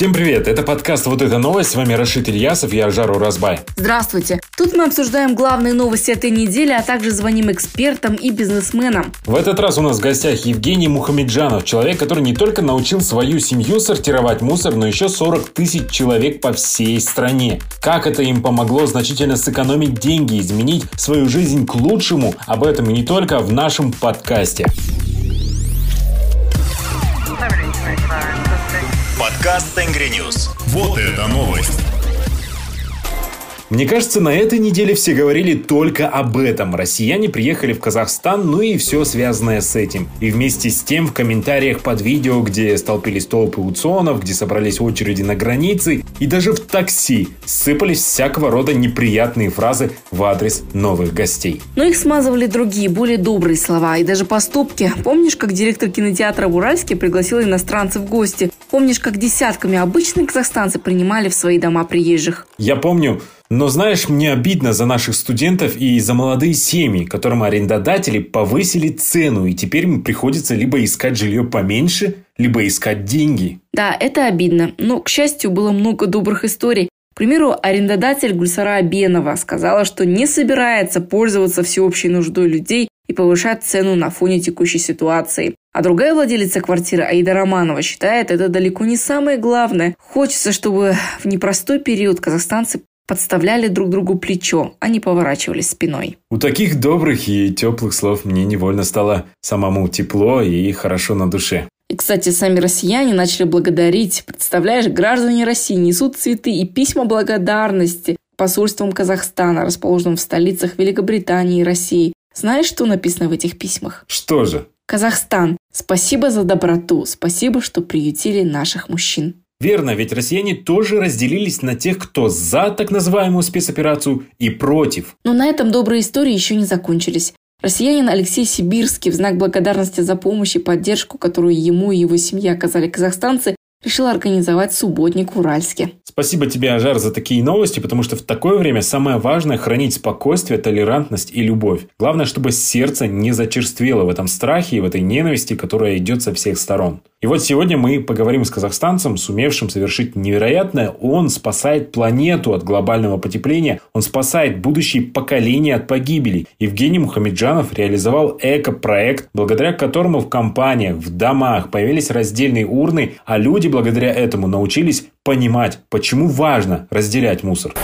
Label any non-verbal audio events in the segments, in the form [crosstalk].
Всем привет, это подкаст «Вот эта новость», с вами Рашид Ильясов, я Жару Разбай. Здравствуйте. Тут мы обсуждаем главные новости этой недели, а также звоним экспертам и бизнесменам. В этот раз у нас в гостях Евгений Мухамеджанов, человек, который не только научил свою семью сортировать мусор, но еще 40 тысяч человек по всей стране. Как это им помогло значительно сэкономить деньги, изменить свою жизнь к лучшему, об этом и не только в нашем подкасте. Подкаст Tengri News. Вот это новость. Мне кажется, на этой неделе все говорили только об этом. Россияне приехали в Казахстан, ну и все связанное с этим. И вместе с тем в комментариях под видео, где столпились толпы у ЦОНов, где собрались очереди на границе, и даже в такси сыпались всякого рода неприятные фразы в адрес новых гостей. Но их смазывали другие, более добрые слова и даже поступки. Помнишь, как директор кинотеатра в Уральске пригласил иностранцев в гости? Помнишь, как десятками обычных казахстанцы принимали в свои дома приезжих? Я помню, но знаешь, мне обидно за наших студентов и за молодые семьи, которым арендодатели повысили цену, и теперь им приходится либо искать жилье поменьше, либо искать деньги. Да, это обидно, но, к счастью, было много добрых историй. К примеру, арендодатель Гульсара Абенова сказала, что не собирается пользоваться всеобщей нуждой людей и повышать цену на фоне текущей ситуации. А другая владелица квартиры Аида Романова считает это далеко не самое главное. Хочется, чтобы в непростой период казахстанцы подставляли друг другу плечо, а не поворачивались спиной. У таких добрых и теплых слов мне невольно стало самому тепло и хорошо на душе. И, кстати, сами россияне начали благодарить. Представляешь, граждане России несут цветы и письма благодарности посольствам Казахстана, расположенным в столицах Великобритании и России. Знаешь, что написано в этих письмах? Что же? Казахстан, спасибо за доброту, спасибо, что приютили наших мужчин. Верно, ведь россияне тоже разделились на тех, кто за так называемую спецоперацию и против. Но на этом добрые истории еще не закончились. Россиянин Алексей Сибирский в знак благодарности за помощь и поддержку, которую ему и его семье оказали казахстанцы, решил организовать субботник в Уральске. Спасибо тебе, Ажар, за такие новости, потому что в такое время самое важное – хранить спокойствие, толерантность и любовь. Главное, чтобы сердце не зачерствело в этом страхе и в этой ненависти, которая идет со всех сторон. И вот сегодня мы поговорим с казахстанцем, сумевшим совершить невероятное. Он спасает планету от глобального потепления, он спасает будущие поколения от погибели. Евгений Мухамеджанов реализовал эко-проект, благодаря которому в компаниях, в домах появились раздельные урны, а люди благодаря этому научились понимать, почему важно разделять мусор.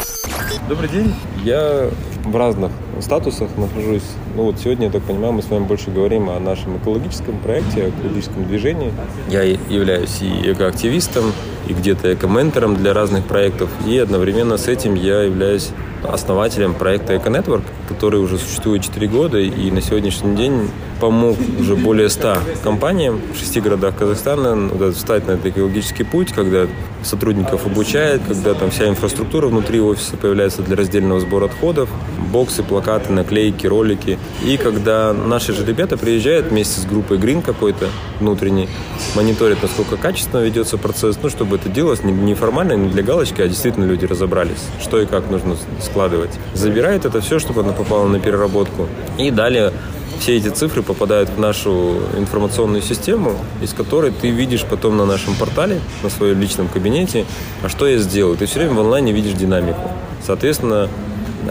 Добрый день. Я в разных статусах нахожусь. Ну вот сегодня, я так понимаю, мы с вами больше говорим о нашем экологическом проекте, о экологическом движении. Я являюсь и экоактивистом, и где-то эко-ментором для разных проектов. И одновременно с этим я являюсь основателем проекта EcoNetwork, который уже существует 4 года и на сегодняшний день помог уже более 100 компаниям в шести городах Казахстана встать на этот экологический путь, когда сотрудников обучает, когда там вся инфраструктура внутри офиса появляется для раздельного сбора отходов, боксы, плакаты, наклейки, ролики. И когда наши же ребята приезжают вместе с группой Green какой-то внутренний, мониторят, насколько качественно ведется процесс, ну, чтобы это делалось не формально, не для галочки, а действительно люди разобрались, что и как нужно складывать. Забирает это все, чтобы оно попало на переработку. И далее все эти цифры попадают в нашу информационную систему, из которой ты видишь потом на нашем портале, на своем личном кабинете, а что я сделал. Ты все время в онлайне видишь динамику. Соответственно,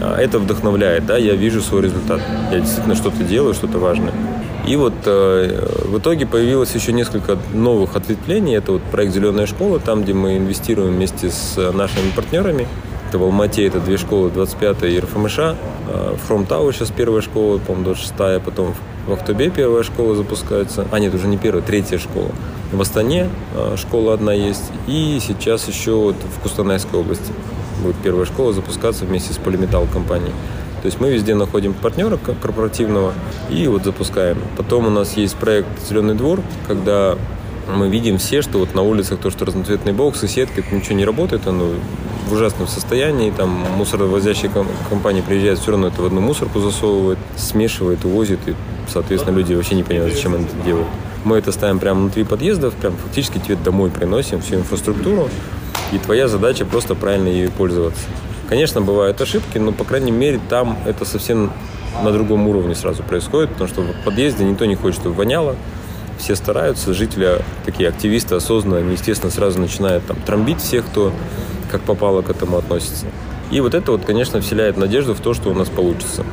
а, это вдохновляет, да, я вижу свой результат. Я действительно что-то делаю, что-то важное. И вот э, в итоге появилось еще несколько новых ответвлений. Это вот проект «Зеленая школа», там, где мы инвестируем вместе с нашими партнерами это в Алмате, это две школы, 25-я и РФМШ. А, в Хромтау сейчас первая школа, по-моему, 26-я, потом в Ахтубе первая школа запускается. А нет, уже не первая, третья школа. В Астане а, школа одна есть. И сейчас еще вот в Кустанайской области будет первая школа запускаться вместе с Полиметалл компанией. То есть мы везде находим партнера корпоративного и вот запускаем. Потом у нас есть проект «Зеленый двор», когда мы видим все, что вот на улицах то, что разноцветные боксы, сетки, это ничего не работает, оно в ужасном состоянии, там мусоровозящие компании приезжают, все равно это в одну мусорку засовывают, смешивают, увозят, и, соответственно, люди вообще не понимают, зачем они это делают. Мы это ставим прямо внутри подъездов, прям фактически тебе домой приносим всю инфраструктуру, и твоя задача просто правильно ею пользоваться. Конечно, бывают ошибки, но, по крайней мере, там это совсем на другом уровне сразу происходит, потому что в подъезде никто не хочет, чтобы воняло, все стараются, жители, такие активисты осознанно, они, естественно, сразу начинают там трамбить всех, кто как попало к этому относится. И вот это вот, конечно, вселяет надежду в то, что у нас получится.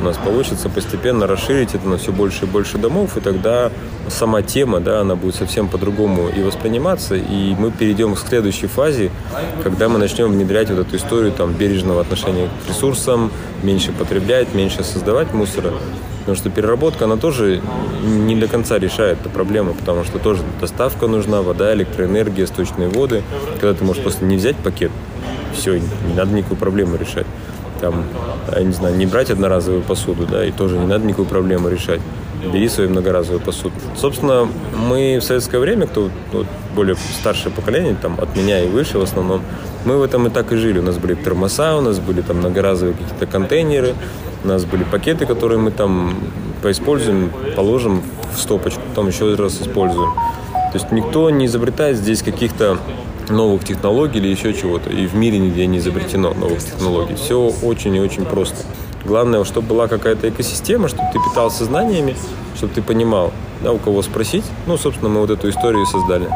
У нас получится постепенно расширить это на все больше и больше домов, и тогда сама тема, да, она будет совсем по-другому и восприниматься, и мы перейдем к следующей фазе, когда мы начнем внедрять вот эту историю там бережного отношения к ресурсам, меньше потреблять, меньше создавать мусора. Потому что переработка, она тоже не до конца решает эту проблему, потому что тоже доставка нужна, вода, электроэнергия, сточные воды. Когда ты можешь просто не взять пакет, все, не надо никакую проблему решать. Там, не знаю, не брать одноразовую посуду, да, и тоже не надо никакую проблему решать. Бери свою многоразовую посуду. Собственно, мы в советское время, кто вот, более старшее поколение, там, от меня и выше в основном, мы в этом и так и жили. У нас были термоса, у нас были там многоразовые какие-то контейнеры, у нас были пакеты, которые мы там поиспользуем, положим в стопочку, потом еще раз используем. То есть никто не изобретает здесь каких-то новых технологий или еще чего-то. И в мире нигде не изобретено новых технологий. Все очень и очень просто. Главное, чтобы была какая-то экосистема, чтобы ты питался знаниями, чтобы ты понимал, да, у кого спросить. Ну, собственно, мы вот эту историю создали.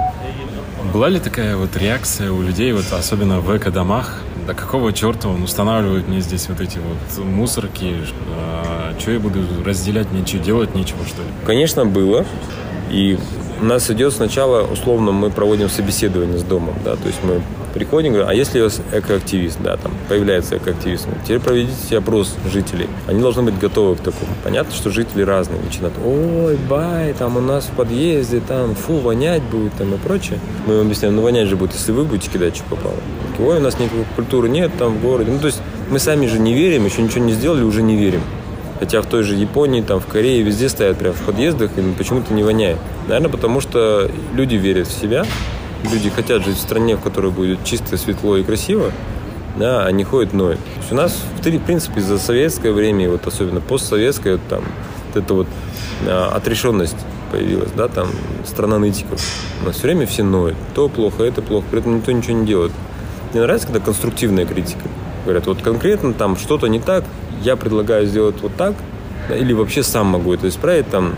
Была ли такая вот реакция у людей, вот особенно в эко-домах, да какого черта он устанавливает мне здесь вот эти вот мусорки, а, что я буду разделять, что делать, нечего что ли? Конечно, было. И у нас идет сначала, условно, мы проводим собеседование с домом, да, то есть мы приходим, говорим, а если у вас экоактивист, да, там появляется экоактивист, теперь проведите опрос жителей. Они должны быть готовы к такому. Понятно, что жители разные. Начинают, ой, бай, там у нас в подъезде, там, фу, вонять будет, там и прочее. Мы им объясняем, ну вонять же будет, если вы будете кидать, что попало. Ой, у нас никакой культуры нет там в городе. Ну, то есть мы сами же не верим, еще ничего не сделали, уже не верим. Хотя в той же Японии, там, в Корее везде стоят прямо в подъездах и почему-то не воняет. Наверное, потому что люди верят в себя, люди хотят жить в стране, в которой будет чисто, светло и красиво, да, они ходят ноют. То есть у нас, в принципе, за советское время, вот особенно постсоветское, там, вот эта вот а, отрешенность появилась, да, там, страна нытиков. У нас все время все ноют. То плохо, это плохо, при этом никто ничего не делает. Мне нравится, когда конструктивная критика. Говорят, вот конкретно там что-то не так, я предлагаю сделать вот так, или вообще сам могу это исправить, там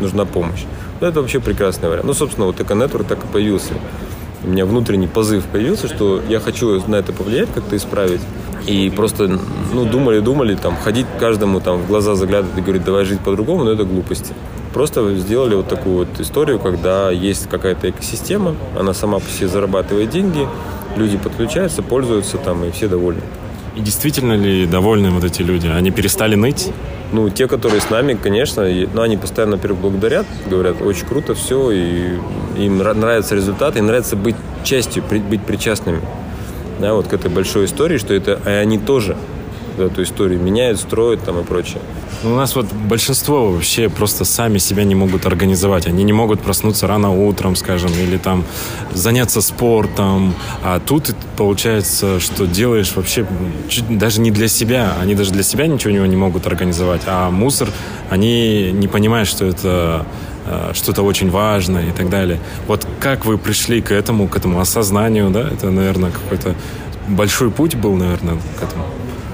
нужна помощь. Это вообще прекрасный вариант. Ну, собственно, вот Эконетворк так и появился. У меня внутренний позыв появился, что я хочу на это повлиять, как-то исправить. И просто, ну, думали, думали, там, ходить каждому там в глаза заглядывать и говорить, давай жить по-другому, но это глупости. Просто сделали вот такую вот историю, когда есть какая-то экосистема, она сама по себе зарабатывает деньги, люди подключаются, пользуются там, и все довольны. И действительно ли довольны вот эти люди? Они перестали ныть? Ну, те, которые с нами, конечно, и, ну, они постоянно, благодарят, говорят, очень круто все, и им нравится результат, им нравится быть частью, быть причастными да, вот к этой большой истории, что это и они тоже эту историю меняют, строят там и прочее. Ну, у нас вот большинство вообще просто сами себя не могут организовать. Они не могут проснуться рано утром, скажем, или там заняться спортом. А тут получается, что делаешь вообще чуть, даже не для себя. Они даже для себя ничего не могут организовать. А мусор, они не понимают, что это э, что-то очень важное и так далее. Вот как вы пришли к этому, к этому осознанию, да? Это, наверное, какой-то большой путь был, наверное, к этому.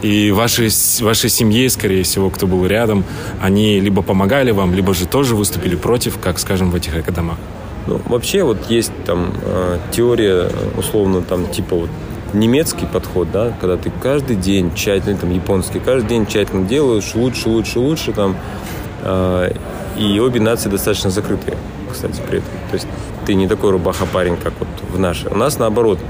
И вашей, вашей семье, скорее всего, кто был рядом, они либо помогали вам, либо же тоже выступили против, как, скажем, в этих экодомах. Ну, вообще вот есть там э, теория, условно, там, типа вот немецкий подход, да, когда ты каждый день тщательно, там, японский, каждый день тщательно делаешь лучше, лучше, лучше, там, э, и обе нации достаточно закрытые, кстати, при этом. То есть ты не такой рубаха-парень, как вот в нашей. У нас наоборот –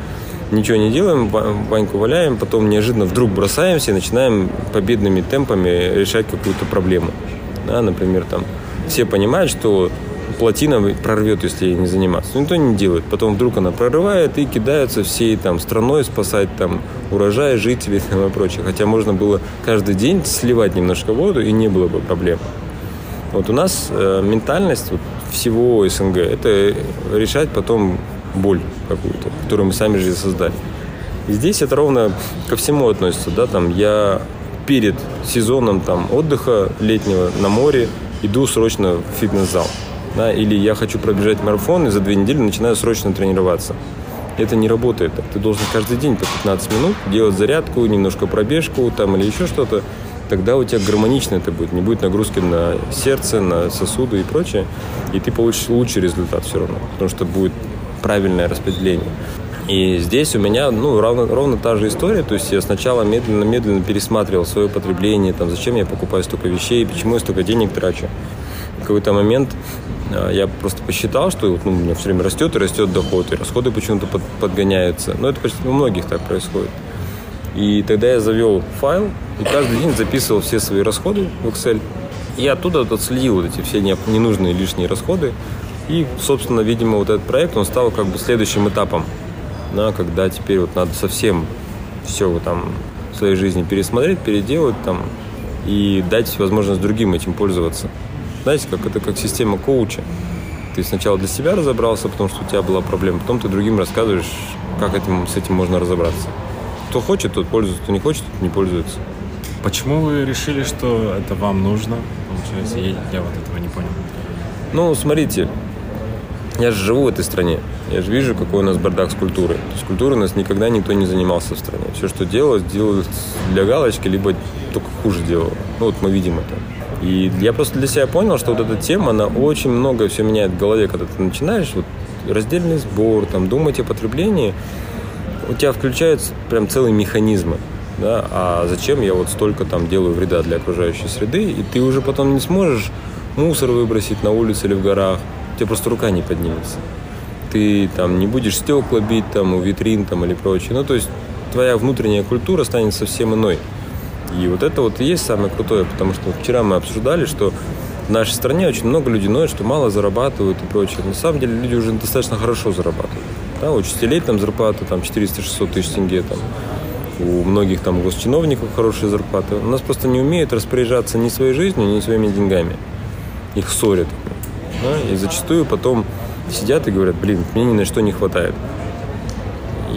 ничего не делаем, баньку валяем, потом неожиданно вдруг бросаемся и начинаем победными темпами решать какую-то проблему. Да, например, там все понимают, что плотина прорвет, если ей не заниматься. Никто не делает. Потом вдруг она прорывает и кидаются всей там страной спасать там урожай, жителей [laughs] там, и прочее. Хотя можно было каждый день сливать немножко воду и не было бы проблем. Вот у нас э, ментальность вот, всего СНГ – это решать потом боль какую-то, которую мы сами же создали. И здесь это ровно ко всему относится, да, там я перед сезоном там отдыха летнего на море иду срочно в фитнес-зал, да, или я хочу пробежать марафон и за две недели начинаю срочно тренироваться. Это не работает. Ты должен каждый день по 15 минут делать зарядку, немножко пробежку там или еще что-то. тогда у тебя гармонично это будет. Не будет нагрузки на сердце, на сосуды и прочее. И ты получишь лучший результат все равно. Потому что будет правильное распределение. И здесь у меня ну, ровно, ровно та же история. То есть я сначала медленно-медленно пересматривал свое потребление, там, зачем я покупаю столько вещей, почему я столько денег трачу. В какой-то момент а, я просто посчитал, что ну, у меня все время растет и растет доход, и расходы почему-то под, подгоняются. Но это почти у многих так происходит. И тогда я завел файл и каждый день записывал все свои расходы в Excel. И оттуда отследил вот эти все ненужные лишние расходы. И, собственно, видимо, вот этот проект, он стал как бы следующим этапом, да, когда теперь вот надо совсем все вот там в своей жизни пересмотреть, переделать там и дать возможность другим этим пользоваться. Знаете, как это как система коуча. Ты сначала для себя разобрался, потому что у тебя была проблема, потом ты другим рассказываешь, как этим, с этим можно разобраться. Кто хочет, тот пользуется, кто не хочет, тот не пользуется. Почему вы решили, что это вам нужно? Получается, я, я вот этого не понял. Ну, смотрите, я же живу в этой стране. Я же вижу, какой у нас бардак с культурой. То есть культурой у нас никогда никто не занимался в стране. Все, что делалось, делалось для галочки, либо только хуже делало. Ну, вот мы видим это. И я просто для себя понял, что вот эта тема, она очень многое все меняет в голове, когда ты начинаешь вот раздельный сбор, там, думать о потреблении, у тебя включаются прям целые механизмы. Да? А зачем я вот столько там делаю вреда для окружающей среды, и ты уже потом не сможешь мусор выбросить на улице или в горах, у тебя просто рука не поднимется. Ты там не будешь стекла бить там у витрин там или прочее. Ну, то есть твоя внутренняя культура станет совсем иной. И вот это вот и есть самое крутое, потому что вчера мы обсуждали, что в нашей стране очень много людей ноют, что мало зарабатывают и прочее. На самом деле люди уже достаточно хорошо зарабатывают. Да, у учителей там зарплата там 400-600 тысяч тенге, там, у многих там госчиновников хорошие зарплаты. У нас просто не умеют распоряжаться ни своей жизнью, ни своими деньгами. Их ссорят. Да, и зачастую потом сидят и говорят, блин, мне ни на что не хватает.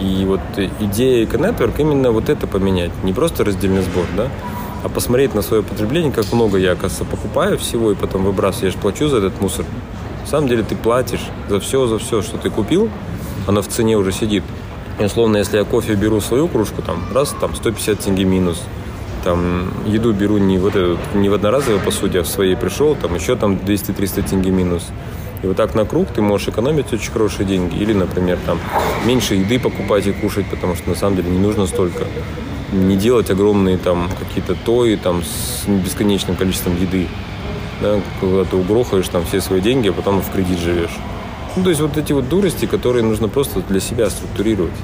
И вот идея Econetwork именно вот это поменять. Не просто раздельный сбор, да, а посмотреть на свое потребление, как много я, оказывается, покупаю всего и потом выбрасываю. Я же плачу за этот мусор. На самом деле ты платишь за все, за все, что ты купил, оно в цене уже сидит. И условно, если я кофе беру свою кружку, там, раз, там, 150 тенге минус, там, еду беру не, вот эту, не в одноразовой посуде, а в своей пришел, там, еще там 200-300 тенге минус. И вот так на круг ты можешь экономить очень хорошие деньги. Или, например, там меньше еды покупать и кушать, потому что на самом деле не нужно столько. Не делать огромные там какие-то тои там с бесконечным количеством еды. Да, когда ты угрохаешь там все свои деньги, а потом в кредит живешь. Ну, то есть вот эти вот дурости, которые нужно просто для себя структурировать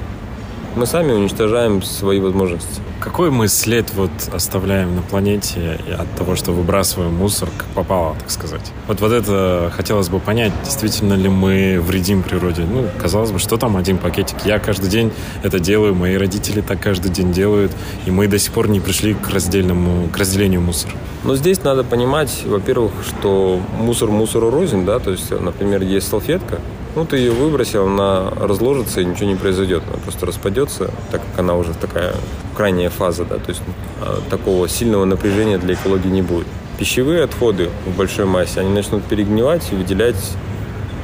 мы сами уничтожаем свои возможности. Какой мы след вот оставляем на планете от того, что выбрасываем мусор, как попало, так сказать? Вот, вот это хотелось бы понять, действительно ли мы вредим природе. Ну, казалось бы, что там один пакетик? Я каждый день это делаю, мои родители так каждый день делают, и мы до сих пор не пришли к раздельному, к разделению мусора. Но здесь надо понимать, во-первых, что мусор мусору рознь, да, то есть, например, есть салфетка, ну, ты ее выбросил, она разложится и ничего не произойдет. Она просто распадется, так как она уже такая крайняя фаза, да, то есть а, такого сильного напряжения для экологии не будет. Пищевые отходы в большой массе, они начнут перегнивать и выделять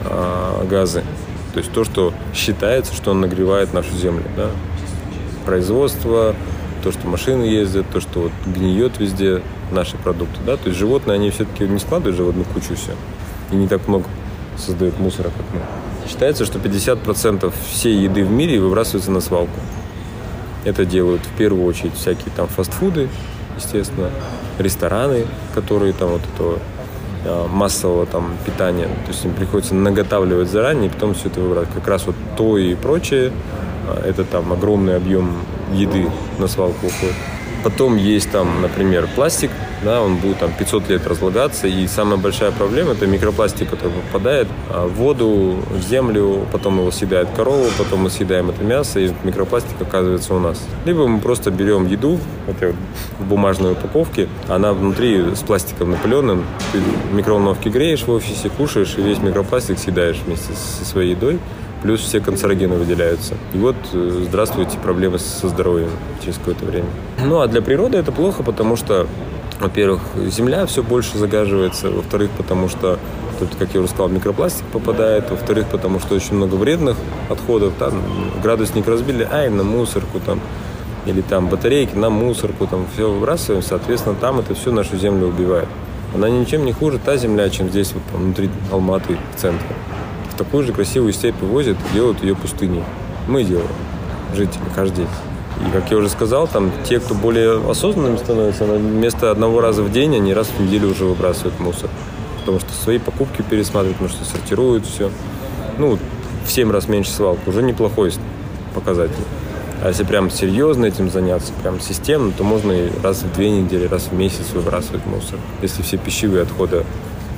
а, газы. То есть то, что считается, что он нагревает нашу землю, да. Производство, то, что машины ездят, то, что вот гниет везде наши продукты, да. То есть животные, они все-таки не складывают одну кучу все. И не так много создают мусора, как мы. Считается, что 50% всей еды в мире выбрасывается на свалку. Это делают в первую очередь всякие там фастфуды, естественно, рестораны, которые там вот этого а, массового там питания, то есть им приходится наготавливать заранее, и потом все это выбрать. Как раз вот то и прочее, а, это там огромный объем еды на свалку уходит. Потом есть там, например, пластик, да, он будет там 500 лет разлагаться, и самая большая проблема – это микропластик, который попадает в воду, в землю, потом его съедает корова, потом мы съедаем это мясо, и микропластик оказывается у нас. Либо мы просто берем еду, это в бумажной упаковке, она внутри с пластиком напыленным, ты в микроволновке греешь в офисе, кушаешь, и весь микропластик съедаешь вместе со своей едой, плюс все канцерогены выделяются. И вот, э, здравствуйте, проблемы со здоровьем через какое-то время. Ну, а для природы это плохо, потому что, во-первых, земля все больше загаживается, во-вторых, потому что тут, как я уже сказал, микропластик попадает, во-вторых, потому что очень много вредных отходов, там, градусник разбили, ай, на мусорку, там, или там батарейки на мусорку, там все выбрасываем, соответственно, там это все нашу землю убивает. Она ничем не хуже та земля, чем здесь вот, внутри Алматы, в центре. В такую же красивую степь возят делают ее пустыней. Мы делаем, жители, каждый день. И, как я уже сказал, там те, кто более осознанными становятся, вместо одного раза в день, они раз в неделю уже выбрасывают мусор. Потому что свои покупки пересматривают, потому что сортируют все. Ну, в 7 раз меньше свалку. Уже неплохой показатель. А если прям серьезно этим заняться, прям системно, то можно и раз в две недели, раз в месяц выбрасывать мусор. Если все пищевые отходы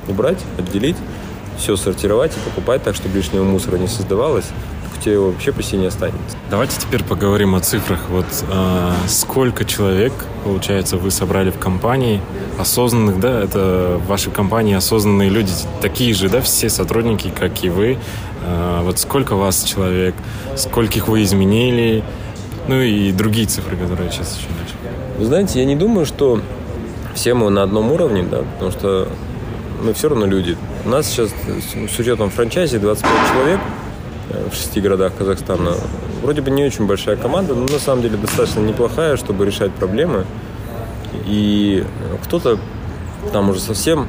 убрать, отделить, все сортировать и покупать так, чтобы лишнего мусора не создавалось, тебя его вообще почти не останется. Давайте теперь поговорим о цифрах. Вот э, сколько человек, получается, вы собрали в компании осознанных, да, это в вашей компании осознанные люди, такие же, да, все сотрудники, как и вы. Э, вот сколько вас человек, скольких вы изменили, ну и другие цифры, которые сейчас еще начал. Вы знаете, я не думаю, что все мы на одном уровне, да, потому что мы все равно люди. У нас сейчас с учетом франчайзи 25 человек в шести городах Казахстана. Вроде бы не очень большая команда, но на самом деле достаточно неплохая, чтобы решать проблемы. И кто-то там уже совсем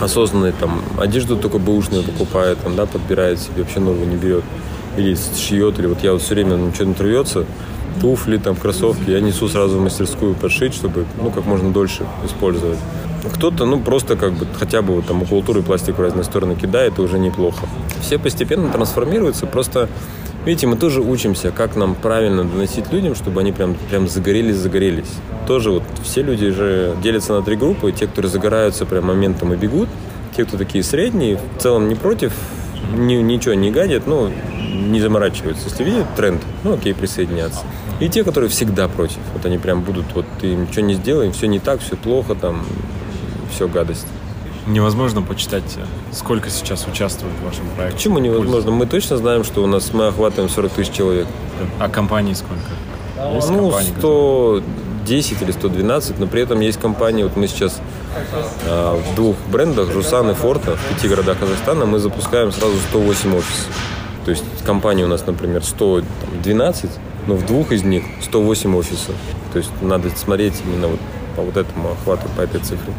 осознанный, там, одежду только бэушную покупает, там, да, подбирает себе, вообще новую не берет или шьет, или вот я вот все время ну, что-нибудь рвется, туфли, там, кроссовки, я несу сразу в мастерскую подшить, чтобы, ну, как можно дольше использовать. Кто-то, ну, просто как бы хотя бы вот там макулатуру и пластик в разные стороны кидает, это уже неплохо. Все постепенно трансформируются, просто, видите, мы тоже учимся, как нам правильно доносить людям, чтобы они прям, прям загорелись-загорелись. Тоже вот все люди же делятся на три группы, те, которые загораются прям моментом и бегут, те, кто такие средние, в целом не против, ни, ничего не гадят, ну, не заморачиваются. Если видят тренд, ну окей, присоединяться. И те, которые всегда против. Вот они прям будут, вот ты ничего не сделаем, все не так, все плохо, там, все гадость. Невозможно почитать, сколько сейчас участвует в вашем проекте. Почему невозможно? Мы точно знаем, что у нас мы охватываем 40 тысяч человек. А компаний сколько? Есть ну, компании, 110 или 112, но при этом есть компании, вот мы сейчас э, в двух брендах, Жусан и Форта, в пяти городах Казахстана, мы запускаем сразу 108 офисов. То есть компания у нас, например, 112, но в двух из них 108 офисов. То есть надо смотреть именно вот по вот этому охвату, по этой цифре.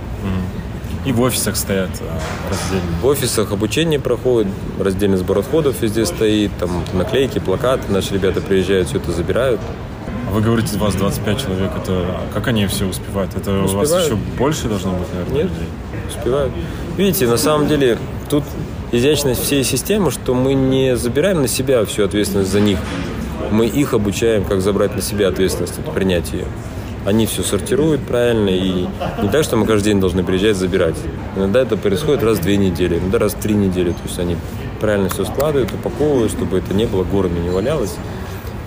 И в офисах стоят а, раздельно? В офисах обучение проходит, раздельный сбор отходов везде стоит, там наклейки, плакаты, наши ребята приезжают, все это забирают. А вы говорите, у вас 25 человек, это как они все успевают? Это успевают. у вас еще больше должно быть, наверное, Нет, людей? успевают. Видите, на самом деле тут изящность всей системы, что мы не забираем на себя всю ответственность за них. Мы их обучаем, как забрать на себя ответственность от принятия ее. Они все сортируют правильно, и не так, что мы каждый день должны приезжать забирать. Иногда это происходит раз в две недели, иногда раз в три недели. То есть они правильно все складывают, упаковывают, чтобы это не было горами, не валялось.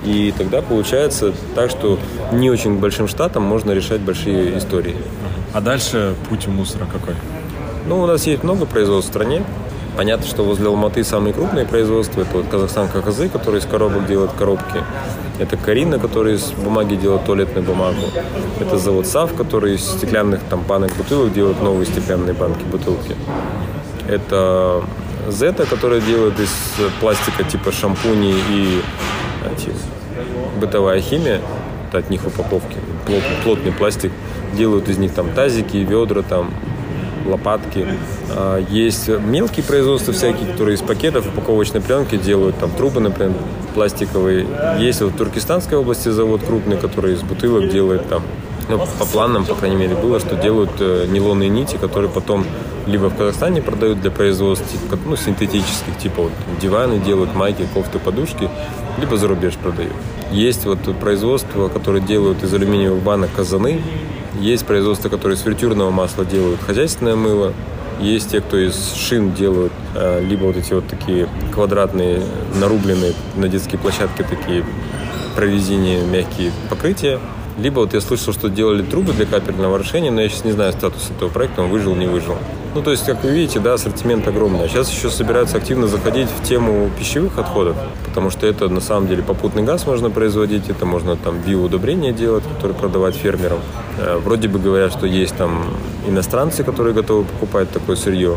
И тогда получается так, что не очень большим штатом можно решать большие истории. А дальше путь у мусора какой? Ну, у нас есть много производств в стране. Понятно, что возле Алматы самые крупные производства. Это вот Казахстан КХЗ, который из коробок делает коробки. Это Карина, который из бумаги делает туалетную бумагу. Это завод САВ, который из стеклянных там банок бутылок делает новые стеклянные банки бутылки. Это Зета, которая делает из пластика типа шампуни и эти, бытовая химия. Это от них упаковки. Плотный, плотный пластик. Делают из них там тазики, ведра, там лопатки. А, есть мелкие производства всякие, которые из пакетов упаковочной пленки делают, там трубы, например, пластиковые. Есть вот в Туркестанской области завод крупный, который из бутылок делает там ну, по планам, по крайней мере, было, что делают э, нейлонные нити, которые потом либо в Казахстане продают для производства ну, синтетических, типа вот диваны делают, майки, кофты, подушки, либо за рубеж продают. Есть вот производство, которое делают из алюминиевых банок казаны, есть производства, которые из фритюрного масла делают хозяйственное мыло. Есть те, кто из шин делают э, либо вот эти вот такие квадратные, нарубленные на детские площадки такие прорезиние мягкие покрытия. Либо вот я слышал, что делали трубы для капельного орошения, но я сейчас не знаю статус этого проекта, он выжил, не выжил. Ну, то есть, как вы видите, да, ассортимент огромный. А сейчас еще собираются активно заходить в тему пищевых отходов, потому что это на самом деле попутный газ можно производить, это можно там биоудобрения делать, которые продавать фермерам. Э, вроде бы говорят, что есть там иностранцы, которые готовы покупать такое сырье,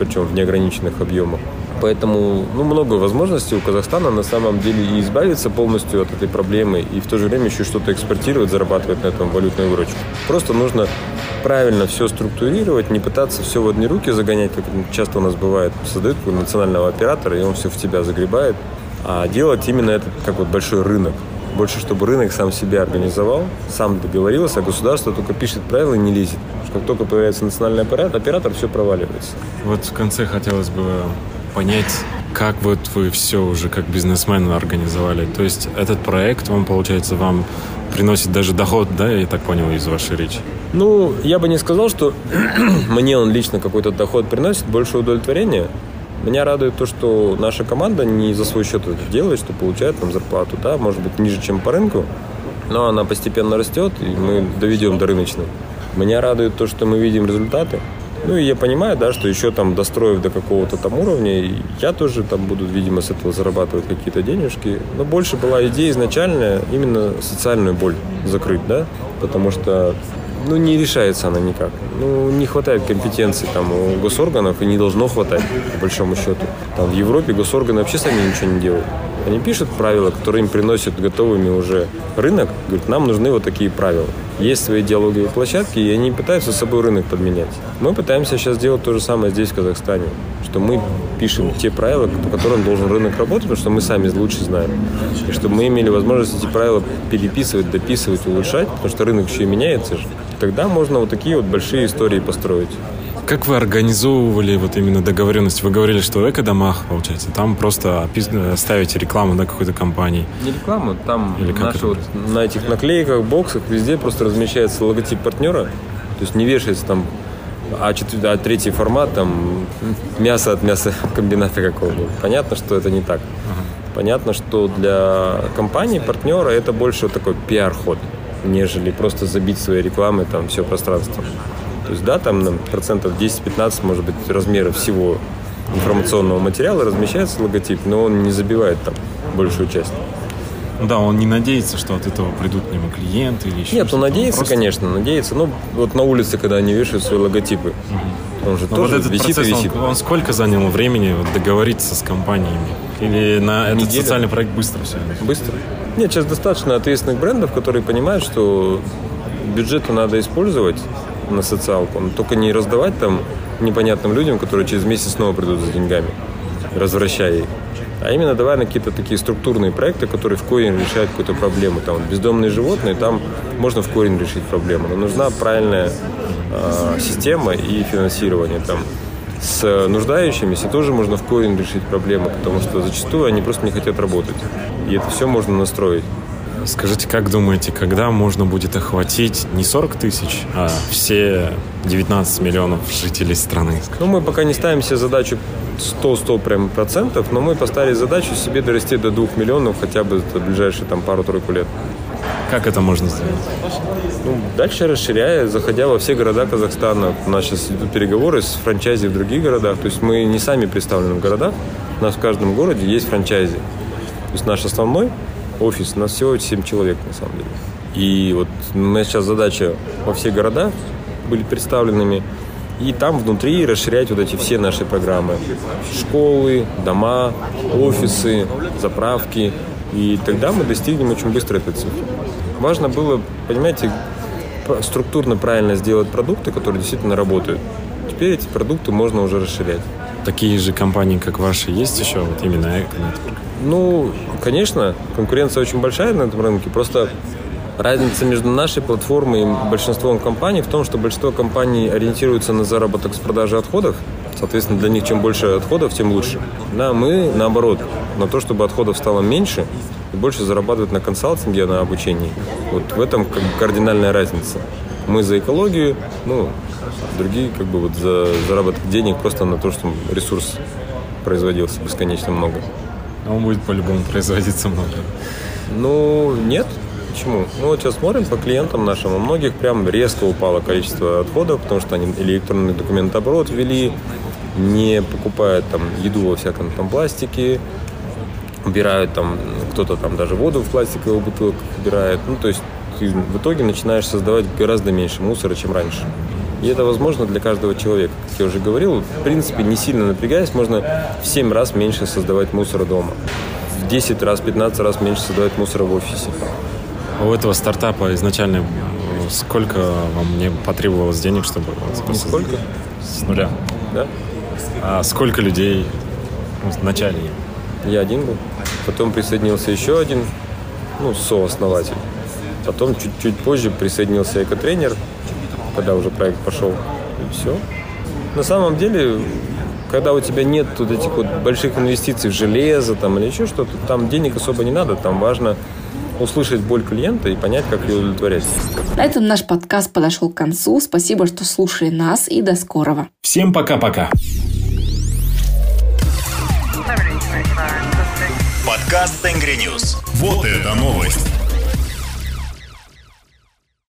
причем в неограниченных объемах. Поэтому ну, много возможностей у Казахстана на самом деле и избавиться полностью от этой проблемы, и в то же время еще что-то экспортировать, зарабатывать на этом валютную выручку. Просто нужно правильно все структурировать, не пытаться все в одни руки загонять, как часто у нас бывает. Создают национального оператора, и он все в тебя загребает. А делать именно это как вот большой рынок. Больше, чтобы рынок сам себя организовал, сам договорился, а государство только пишет правила и не лезет. Как только появляется национальный оператор, оператор все проваливается. Вот в конце хотелось бы понять, как вот вы все уже как бизнесмен организовали. То есть этот проект, он, получается, вам приносит даже доход, да, я так понял из вашей речи? Ну, я бы не сказал, что [clears throat] мне он лично какой-то доход приносит, больше удовлетворения. Меня радует то, что наша команда не за свой счет это делает, что получает там зарплату, да, может быть, ниже, чем по рынку, но она постепенно растет, и мы доведем до рыночной. Меня радует то, что мы видим результаты. Ну и я понимаю, да, что еще там достроив до какого-то там уровня, я тоже там буду, видимо, с этого зарабатывать какие-то денежки. Но больше была идея изначальная именно социальную боль закрыть, да, потому что ну, не решается она никак. Ну, не хватает компетенции там у госорганов и не должно хватать, по большому счету. Там в Европе госорганы вообще сами ничего не делают. Они пишут правила, которые им приносят готовыми уже рынок. Говорят, нам нужны вот такие правила. Есть свои диалоговые площадки, и они пытаются с собой рынок подменять. Мы пытаемся сейчас сделать то же самое здесь, в Казахстане. Что мы пишем те правила, по которым должен рынок работать, потому что мы сами лучше знаем. И чтобы мы имели возможность эти правила переписывать, дописывать, улучшать, потому что рынок еще и меняется же. Тогда можно вот такие вот большие истории построить. Как вы организовывали вот именно договоренность? Вы говорили, что в эко-домах, получается, там просто ставите рекламу на какой-то компании. Не рекламу, там Или как наши вот на этих наклейках, боксах, везде просто размещается логотип партнера. То есть не вешается там а, четвер... а третий формат, там, мясо от мяса [laughs] комбината какого-то. Понятно, что это не так. Ага. Понятно, что для компании, партнера, это больше такой пиар-ход, нежели просто забить своей рекламой там все пространство. То есть, да, там процентов 10-15, может быть, размера всего информационного материала размещается логотип, но он не забивает там большую часть. Да, он не надеется, что от этого придут к нему клиенты или еще Нет, он надеется, он просто... конечно, надеется. Ну, вот на улице, когда они вешают свои логотипы, угу. он же Но тоже вот этот висит процесс, и висит. Он, он сколько занял времени вот, договориться с компаниями? Или на этот Неделя. социальный проект быстро все? Быстро. Нет, сейчас достаточно ответственных брендов, которые понимают, что бюджеты надо использовать, на социалку. Но только не раздавать там непонятным людям, которые через месяц снова придут за деньгами, развращая их. А именно давая на какие-то такие структурные проекты, которые в корень решают какую-то проблему. Там бездомные животные, там можно в корень решить проблему. Но нужна правильная э, система и финансирование. Там с нуждающимися тоже можно в корень решить проблему, потому что зачастую они просто не хотят работать. И это все можно настроить. Скажите, как думаете, когда можно будет охватить не 40 тысяч, а все 19 миллионов жителей страны? Ну, мы пока не ставим себе задачу 100-100 прям процентов, но мы поставили задачу себе дорасти до 2 миллионов хотя бы в ближайшие там пару-тройку лет. Как это можно сделать? Ну, дальше расширяя, заходя во все города Казахстана. У нас сейчас идут переговоры с франчайзи в других городах. То есть мы не сами представлены в городах. У нас в каждом городе есть франчайзи. То есть наш основной офис, у нас всего 7 человек на самом деле. И вот у меня сейчас задача во все города были представленными, и там внутри расширять вот эти все наши программы. Школы, дома, офисы, заправки. И тогда мы достигнем очень быстро этой цифры. Важно было, понимаете, структурно правильно сделать продукты, которые действительно работают. Теперь эти продукты можно уже расширять. Такие же компании, как ваши, есть еще вот именно Эконетворк? Ну, конечно, конкуренция очень большая на этом рынке. Просто разница между нашей платформой и большинством компаний в том, что большинство компаний ориентируются на заработок с продажи отходов. Соответственно, для них чем больше отходов, тем лучше. Да, мы наоборот, на то, чтобы отходов стало меньше, и больше зарабатывать на консалтинге, на обучении. Вот в этом как кардинальная разница. Мы за экологию, ну, другие как бы вот за заработок денег просто на то, что ресурс производился бесконечно много. А он будет по-любому производиться много. Ну, нет. Почему? Ну, вот сейчас смотрим по клиентам нашим. У многих прям резко упало количество отходов, потому что они электронный документооборот ввели, не покупают там еду во всяком там пластике, убирают там, кто-то там даже воду в пластиковых бутылках убирает. Ну, то есть ты в итоге начинаешь создавать гораздо меньше мусора, чем раньше. И это возможно для каждого человека. Как я уже говорил, в принципе, не сильно напрягаясь, можно в 7 раз меньше создавать мусора дома. В 10 раз, 15 раз меньше создавать мусора в офисе. У этого стартапа изначально сколько вам не потребовалось денег, чтобы... Сколько? С нуля. Да? А сколько людей ну, в начале? Я один был. Потом присоединился еще один, ну, сооснователь. Потом чуть-чуть позже присоединился экотренер, когда уже проект пошел. И все. На самом деле, когда у тебя нет вот этих вот больших инвестиций в железо там, или еще что-то, там денег особо не надо, там важно услышать боль клиента и понять, как ее удовлетворять. На этом наш подкаст подошел к концу. Спасибо, что слушали нас и до скорого. Всем пока-пока. Подкаст Tengri News. Вот это новость.